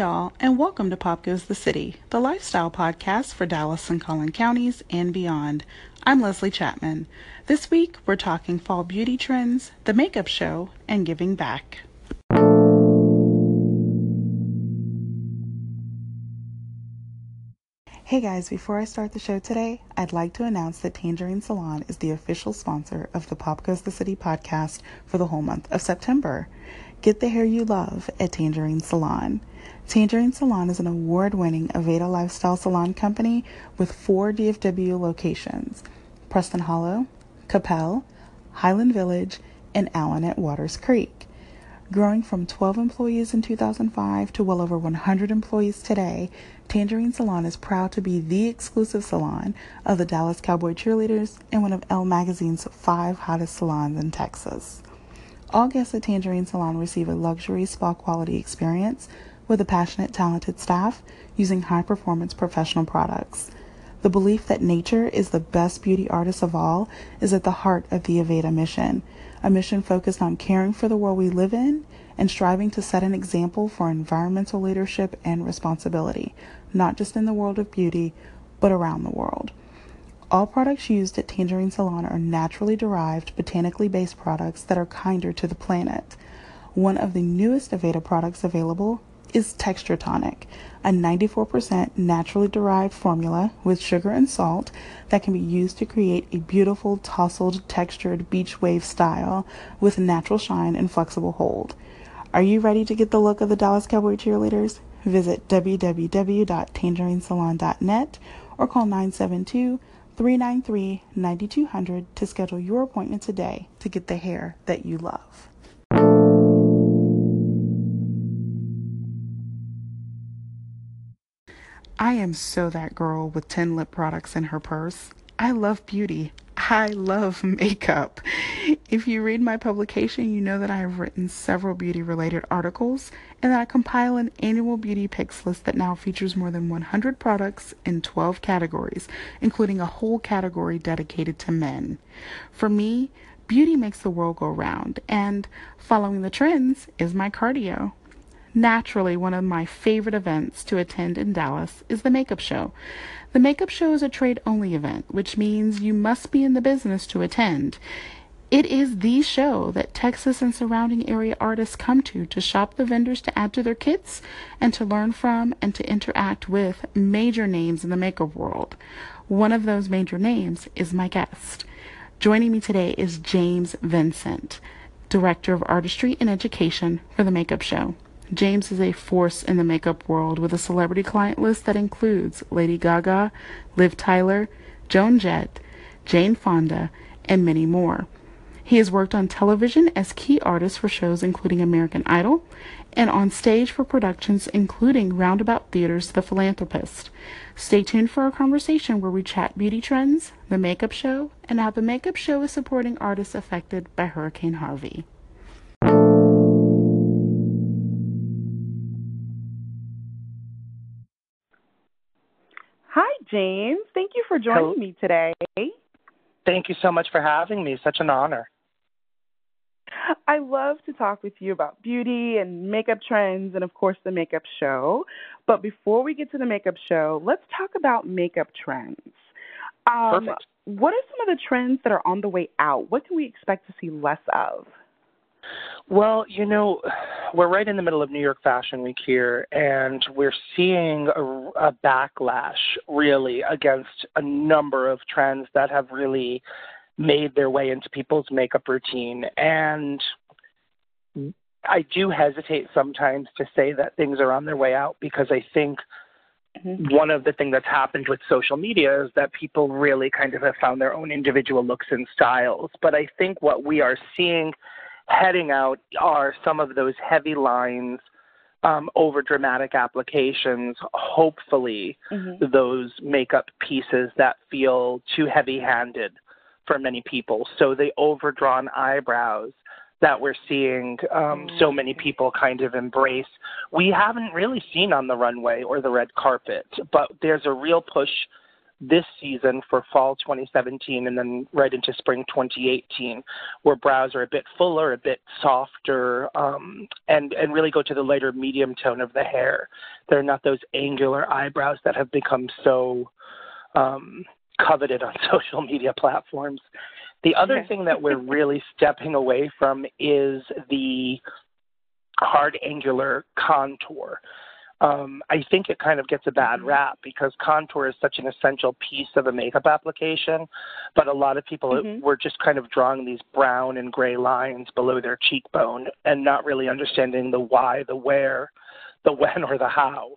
y'all, and welcome to Pop Goes the City, the lifestyle podcast for Dallas and Collin counties and beyond. I'm Leslie Chapman. This week, we're talking fall beauty trends, the makeup show, and giving back. Hey guys, before I start the show today, I'd like to announce that Tangerine Salon is the official sponsor of the Pop Goes the City podcast for the whole month of September. Get the hair you love at Tangerine Salon. Tangerine Salon is an award winning Aveda lifestyle salon company with four DFW locations Preston Hollow, Coppell, Highland Village, and Allen at Waters Creek. Growing from 12 employees in 2005 to well over 100 employees today, Tangerine Salon is proud to be the exclusive salon of the Dallas Cowboy Cheerleaders and one of Elle Magazine's five hottest salons in Texas. All guests at Tangerine Salon receive a luxury spa quality experience with a passionate, talented staff using high performance professional products. The belief that nature is the best beauty artist of all is at the heart of the Aveda mission, a mission focused on caring for the world we live in and striving to set an example for environmental leadership and responsibility, not just in the world of beauty, but around the world. All products used at Tangerine Salon are naturally derived, botanically based products that are kinder to the planet. One of the newest Aveda products available is Texture Tonic, a 94% naturally derived formula with sugar and salt that can be used to create a beautiful tousled textured beach wave style with natural shine and flexible hold. Are you ready to get the look of the Dallas Cowboy cheerleaders? Visit www.tangerinesalon.net or call 972 393 9200 to schedule your appointment today to get the hair that you love. I am so that girl with 10 lip products in her purse. I love beauty. I love makeup. If you read my publication, you know that I have written several beauty related articles and that I compile an annual beauty picks list that now features more than 100 products in 12 categories, including a whole category dedicated to men. For me, beauty makes the world go round, and following the trends is my cardio. Naturally, one of my favorite events to attend in Dallas is the makeup show. The makeup show is a trade only event, which means you must be in the business to attend. It is the show that Texas and surrounding area artists come to to shop the vendors to add to their kits and to learn from and to interact with major names in the makeup world. One of those major names is my guest. Joining me today is James Vincent, Director of Artistry and Education for the Makeup Show. James is a force in the makeup world with a celebrity client list that includes Lady Gaga, Liv Tyler, Joan Jett, Jane Fonda, and many more. He has worked on television as key artist for shows including American Idol and on stage for productions including Roundabout Theater's The Philanthropist. Stay tuned for our conversation where we chat beauty trends, the makeup show, and how the makeup show is supporting artists affected by Hurricane Harvey. James. Thank you for joining Hello. me today. Thank you so much for having me. Such an honor. I love to talk with you about beauty and makeup trends and, of course, the makeup show. But before we get to the makeup show, let's talk about makeup trends. Um, Perfect. What are some of the trends that are on the way out? What can we expect to see less of? Well, you know, we're right in the middle of New York Fashion Week here, and we're seeing a, a backlash really against a number of trends that have really made their way into people's makeup routine. And I do hesitate sometimes to say that things are on their way out because I think mm-hmm. one of the things that's happened with social media is that people really kind of have found their own individual looks and styles. But I think what we are seeing heading out are some of those heavy lines um, over dramatic applications, hopefully, mm-hmm. those makeup pieces that feel too heavy handed for many people. So the overdrawn eyebrows that we're seeing um, so mm-hmm. many people kind of embrace, we haven't really seen on the runway or the red carpet, but there's a real push this season for fall 2017 and then right into spring 2018, where brows are a bit fuller, a bit softer, um, and and really go to the lighter medium tone of the hair. They're not those angular eyebrows that have become so um, coveted on social media platforms. The other thing that we're really stepping away from is the hard angular contour. Um, I think it kind of gets a bad mm-hmm. rap because contour is such an essential piece of a makeup application, but a lot of people mm-hmm. were just kind of drawing these brown and gray lines below their cheekbone and not really understanding the why, the where, the when, or the how.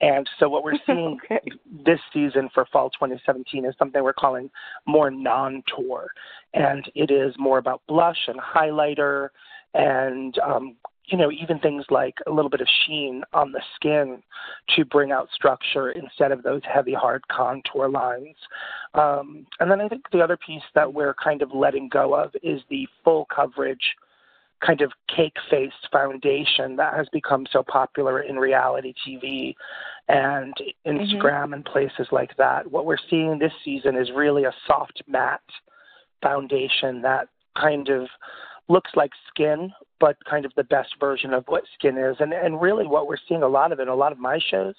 And so what we're seeing okay. this season for fall 2017 is something we're calling more non-tour, and it is more about blush and highlighter and um, you know, even things like a little bit of sheen on the skin to bring out structure instead of those heavy, hard contour lines. Um, and then I think the other piece that we're kind of letting go of is the full coverage kind of cake faced foundation that has become so popular in reality TV and Instagram mm-hmm. and places like that. What we're seeing this season is really a soft matte foundation that kind of looks like skin, but kind of the best version of what skin is. And and really what we're seeing a lot of in a lot of my shows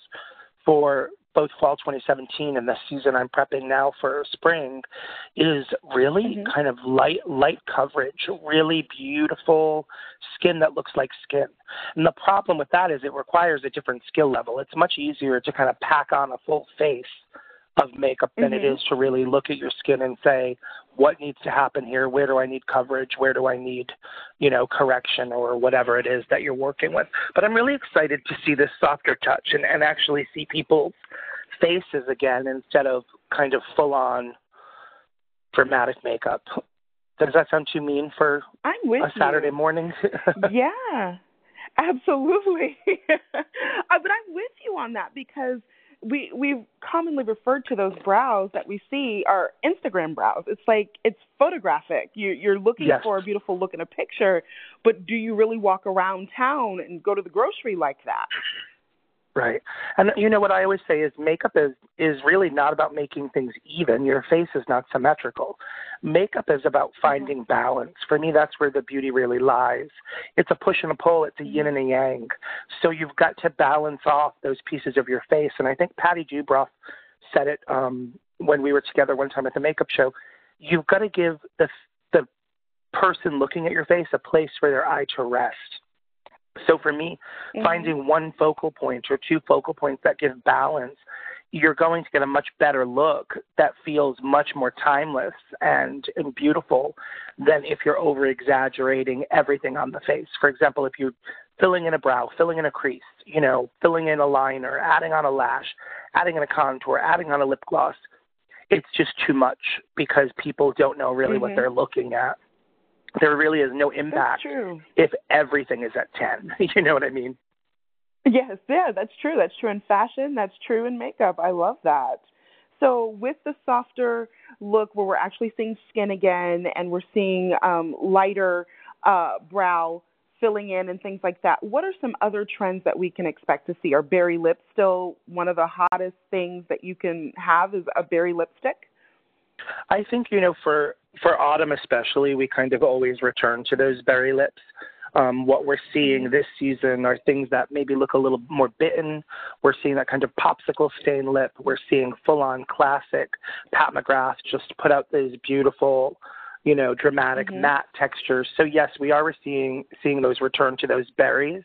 for both fall 2017 and the season I'm prepping now for spring is really mm-hmm. kind of light light coverage, really beautiful skin that looks like skin. And the problem with that is it requires a different skill level. It's much easier to kind of pack on a full face of makeup than mm-hmm. it is to really look at your skin and say what needs to happen here where do i need coverage where do i need you know correction or whatever it is that you're working with but i'm really excited to see this softer touch and, and actually see people's faces again instead of kind of full on dramatic makeup does that sound too mean for I'm with a Saturday you. morning? yeah, absolutely. uh, but I'm with you on that because we we've commonly referred to those brows that we see are Instagram brows. It's like it's photographic. You you're looking yes. for a beautiful look in a picture, but do you really walk around town and go to the grocery like that? Right. And you know what I always say is makeup is is really not about making things even. Your face is not symmetrical. Makeup is about mm-hmm. finding balance. For me that's where the beauty really lies. It's a push and a pull, it's a yin and a yang. So you've got to balance off those pieces of your face and I think Patty Dubroff said it um when we were together one time at the makeup show. You've got to give the the person looking at your face a place for their eye to rest so for me, mm-hmm. finding one focal point or two focal points that give balance, you're going to get a much better look that feels much more timeless and, and beautiful than if you're over exaggerating everything on the face. For example, if you're filling in a brow, filling in a crease, you know, filling in a liner, adding on a lash, adding in a contour, adding on a lip gloss, it's just too much because people don't know really mm-hmm. what they're looking at there really is no impact if everything is at 10. you know what I mean? Yes, yeah, that's true. That's true in fashion. That's true in makeup. I love that. So, with the softer look where we're actually seeing skin again and we're seeing um, lighter uh, brow filling in and things like that, what are some other trends that we can expect to see? Are berry lips still one of the hottest things that you can have? Is a berry lipstick? I think you know for for autumn especially, we kind of always return to those berry lips. Um, what we're seeing mm-hmm. this season are things that maybe look a little more bitten. We're seeing that kind of popsicle stain lip. We're seeing full on classic. Pat McGrath just put out these beautiful you know, dramatic mm-hmm. matte textures. So yes, we are seeing seeing those return to those berries,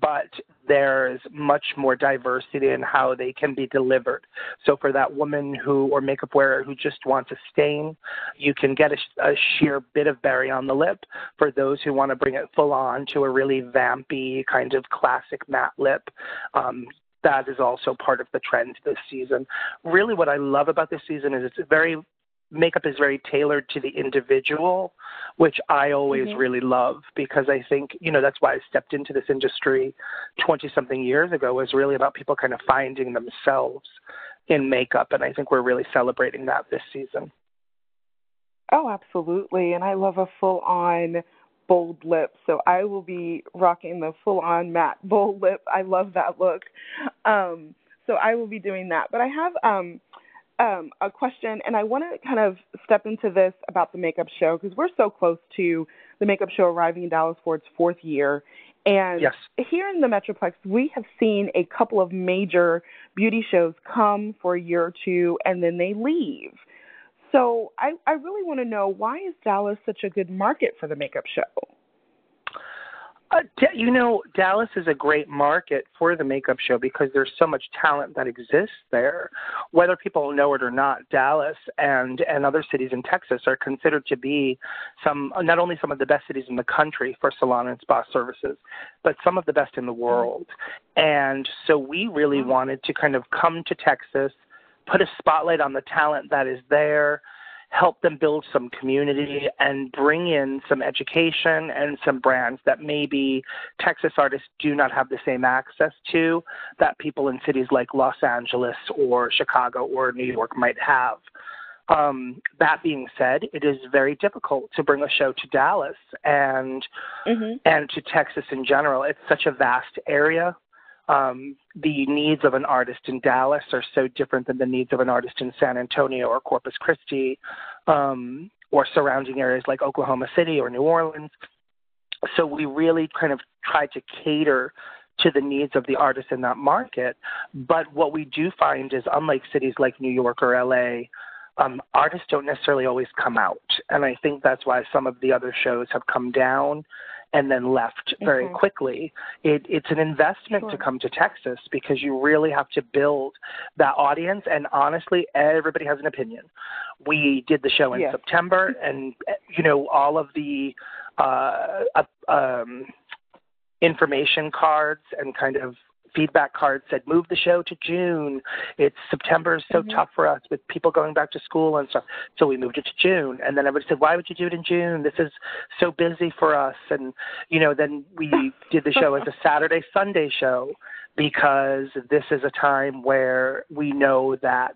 but there's much more diversity in how they can be delivered. So for that woman who or makeup wearer who just wants a stain, you can get a, a sheer bit of berry on the lip. For those who want to bring it full on to a really vampy kind of classic matte lip, um, that is also part of the trend this season. Really, what I love about this season is it's very makeup is very tailored to the individual, which I always mm-hmm. really love because I think, you know, that's why I stepped into this industry 20 something years ago was really about people kind of finding themselves in makeup. And I think we're really celebrating that this season. Oh, absolutely. And I love a full on bold lip. So I will be rocking the full on matte bold lip. I love that look. Um, so I will be doing that. But I have um, um, a question, and I want to kind of step into this about the makeup show because we're so close to the makeup show arriving in Dallas for its fourth year. And yes. here in the Metroplex, we have seen a couple of major beauty shows come for a year or two and then they leave. So I, I really want to know why is Dallas such a good market for the makeup show? Uh, you know, Dallas is a great market for the makeup show because there's so much talent that exists there. Whether people know it or not, Dallas and and other cities in Texas are considered to be some not only some of the best cities in the country for salon and spa services, but some of the best in the world. And so we really wanted to kind of come to Texas, put a spotlight on the talent that is there help them build some community and bring in some education and some brands that maybe Texas artists do not have the same access to that people in cities like Los Angeles or Chicago or New York might have. Um, that being said, it is very difficult to bring a show to Dallas and mm-hmm. and to Texas in general. It's such a vast area um, the needs of an artist in Dallas are so different than the needs of an artist in San Antonio or Corpus Christi um, or surrounding areas like Oklahoma City or New Orleans. So we really kind of try to cater to the needs of the artist in that market. But what we do find is, unlike cities like New York or LA, um, artists don't necessarily always come out. And I think that's why some of the other shows have come down and then left very mm-hmm. quickly. It, it's an investment sure. to come to Texas because you really have to build that audience. And honestly, everybody has an opinion. We did the show in yes. September, and you know all of the uh, uh, um, information cards and kind of feedback card said move the show to June. It's September is so mm-hmm. tough for us with people going back to school and stuff. So we moved it to June. And then everybody said, Why would you do it in June? This is so busy for us and you know, then we did the show as a Saturday Sunday show because this is a time where we know that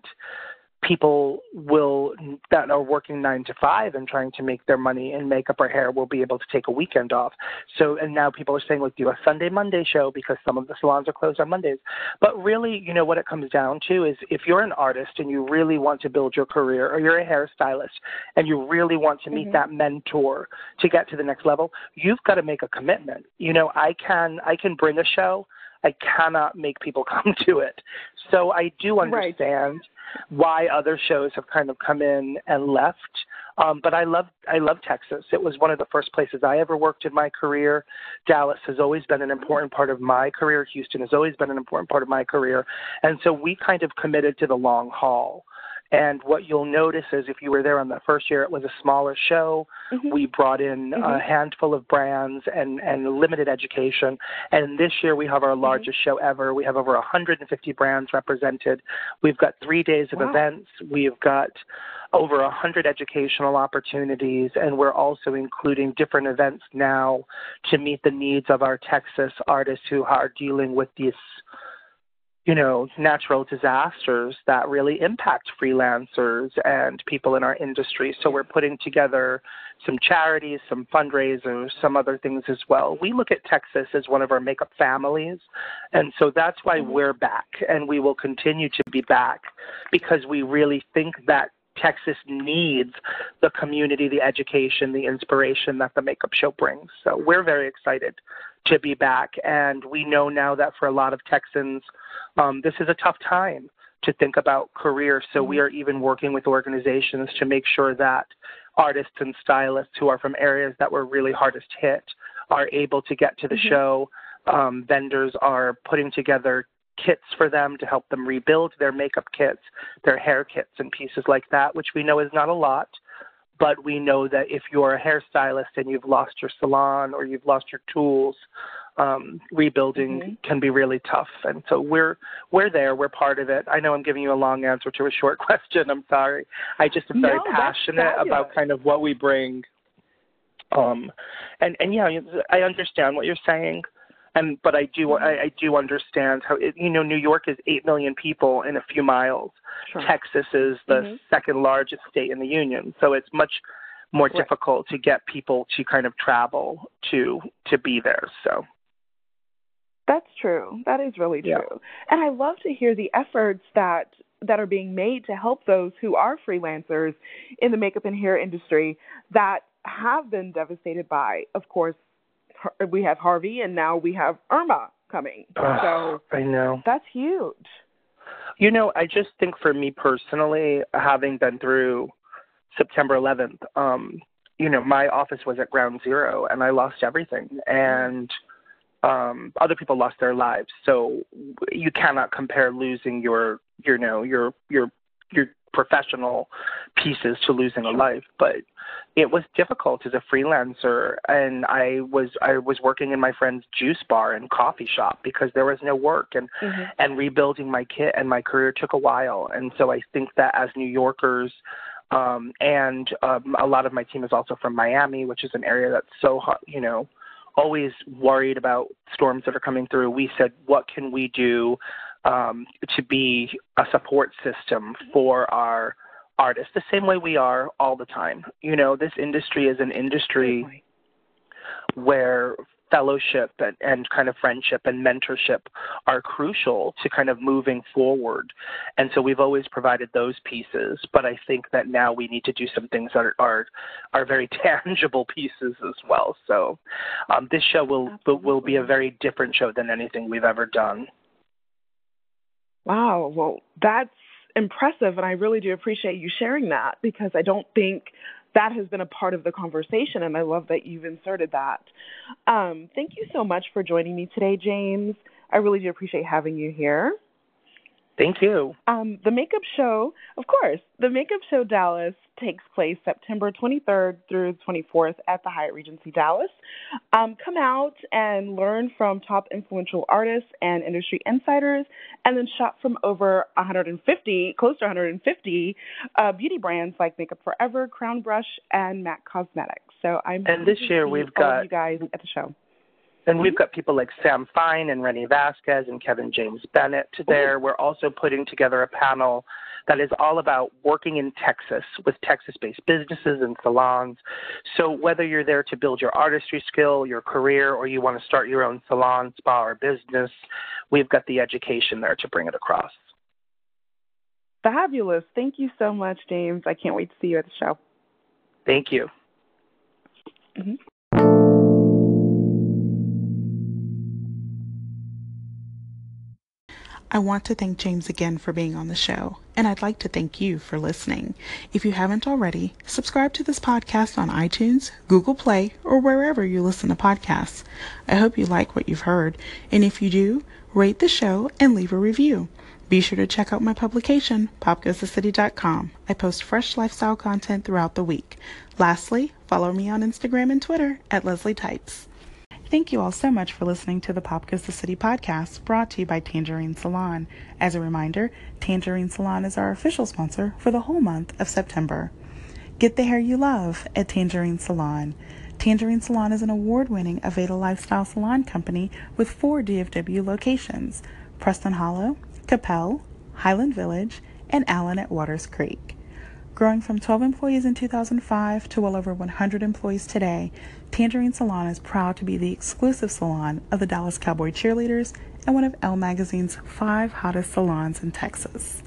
people will that are working nine to five and trying to make their money in makeup or hair will be able to take a weekend off. So and now people are saying like do a Sunday Monday show because some of the salons are closed on Mondays. But really, you know what it comes down to is if you're an artist and you really want to build your career or you're a hairstylist and you really want to meet mm-hmm. that mentor to get to the next level, you've got to make a commitment. You know, I can I can bring a show I cannot make people come to it. So I do understand right why other shows have kind of come in and left. Um, but I love I love Texas. It was one of the first places I ever worked in my career. Dallas has always been an important part of my career. Houston has always been an important part of my career, and so we kind of committed to the long haul. And what you'll notice is if you were there on the first year, it was a smaller show. Mm-hmm. We brought in mm-hmm. a handful of brands and, and limited education. And this year we have our mm-hmm. largest mm-hmm. show ever. We have over 150 brands represented. We've got three days of wow. events. We've got over 100 educational opportunities, and we're also including different events now to meet the needs of our Texas artists who are dealing with these you know, natural disasters that really impact freelancers and people in our industry. So we're putting together some charities, some fundraisers, some other things as well. We look at Texas as one of our makeup families, and so that's why mm-hmm. we're back, and we will continue to be back because we really think that Texas needs the community, the education, the inspiration that the makeup show brings. So we're very excited to be back. And we know now that for a lot of Texans, um, this is a tough time to think about career. So we mm-hmm. are even working with organizations to make sure that artists and stylists who are from areas that were really hardest hit are able to get to the mm-hmm. show. Um, vendors are putting together kits for them to help them rebuild their makeup kits, their hair kits, and pieces like that, which we know is not a lot. But we know that if you're a hairstylist and you've lost your salon or you've lost your tools, um, rebuilding mm-hmm. can be really tough. And so we're we're there. We're part of it. I know I'm giving you a long answer to a short question. I'm sorry. I just am very no, passionate about kind of what we bring. Um, and and yeah, I understand what you're saying and but I do I, I do understand how it, you know New York is eight million people in a few miles. Sure. Texas is the mm-hmm. second largest state in the union, so it's much more right. difficult to get people to kind of travel to to be there. So that's true. That is really true. Yeah. And I love to hear the efforts that that are being made to help those who are freelancers in the makeup and hair industry that have been devastated by, of course, we have Harvey and now we have Irma coming. so I know. That's huge. You know, I just think for me personally, having been through September 11th, um, you know, my office was at ground zero and I lost everything. And um other people lost their lives so you cannot compare losing your you know your your your professional pieces to losing a life but it was difficult as a freelancer and i was i was working in my friend's juice bar and coffee shop because there was no work and mm-hmm. and rebuilding my kit and my career took a while and so i think that as new yorkers um and um a lot of my team is also from miami which is an area that's so hot you know always worried about storms that are coming through, we said, what can we do um, to be a support system for our artists, the same way we are all the time. You know, this industry is an industry where fellowship and, and kind of friendship and mentorship are crucial to kind of moving forward. And so we've always provided those pieces, but I think that now we need to do some things that are are, are very tangible pieces as well. So um, this show will will be a very different show than anything we've ever done. Wow, well that's impressive and I really do appreciate you sharing that because I don't think that has been a part of the conversation, and I love that you've inserted that. Um, thank you so much for joining me today, James. I really do appreciate having you here. Thank you. Um, the makeup show, of course, the makeup show Dallas takes place September 23rd through 24th at the Hyatt Regency Dallas. Um, come out and learn from top influential artists and industry insiders, and then shop from over 150, close to 150 uh, beauty brands like Makeup Forever, Crown Brush, and MAC Cosmetics. So I'm and this year we've got you guys at the show. And we've got people like Sam Fine and Renee Vasquez and Kevin James Bennett there. We're also putting together a panel that is all about working in Texas with Texas based businesses and salons. So, whether you're there to build your artistry skill, your career, or you want to start your own salon, spa, or business, we've got the education there to bring it across. Fabulous. Thank you so much, James. I can't wait to see you at the show. Thank you. Mm-hmm. I want to thank James again for being on the show, and I'd like to thank you for listening. If you haven't already, subscribe to this podcast on iTunes, Google Play, or wherever you listen to podcasts. I hope you like what you've heard, and if you do, rate the show and leave a review. Be sure to check out my publication, popgoesthecity.com. I post fresh lifestyle content throughout the week. Lastly, follow me on Instagram and Twitter at Leslie Types. Thank you all so much for listening to the Pop Goes the City podcast brought to you by Tangerine Salon. As a reminder, Tangerine Salon is our official sponsor for the whole month of September. Get the hair you love at Tangerine Salon. Tangerine Salon is an award winning Aveda lifestyle salon company with four DFW locations Preston Hollow, Coppell, Highland Village, and Allen at Waters Creek. Growing from 12 employees in 2005 to well over 100 employees today, Tangerine Salon is proud to be the exclusive salon of the Dallas Cowboy Cheerleaders and one of Elle Magazine's five hottest salons in Texas.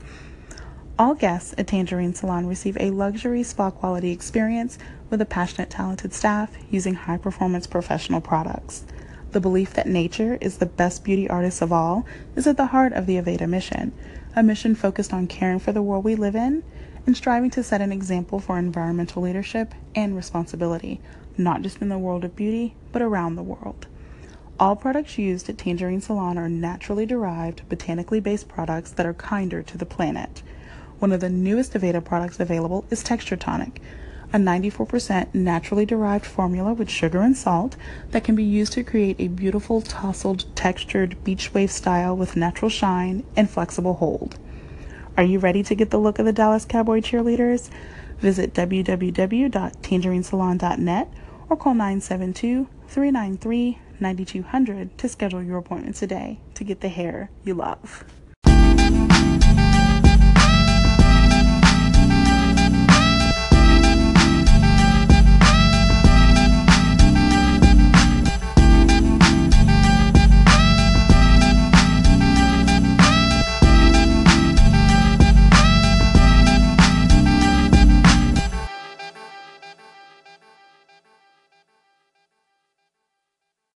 All guests at Tangerine Salon receive a luxury spa quality experience with a passionate, talented staff using high performance professional products. The belief that nature is the best beauty artist of all is at the heart of the Aveda mission, a mission focused on caring for the world we live in and striving to set an example for environmental leadership and responsibility, not just in the world of beauty, but around the world. All products used at Tangerine Salon are naturally derived, botanically based products that are kinder to the planet. One of the newest Aveda products available is Texture Tonic, a 94% naturally derived formula with sugar and salt that can be used to create a beautiful tousled textured beach wave style with natural shine and flexible hold. Are you ready to get the look of the Dallas Cowboy cheerleaders? Visit www.tangerinesalon.net or call 972 393 9200 to schedule your appointment today to get the hair you love.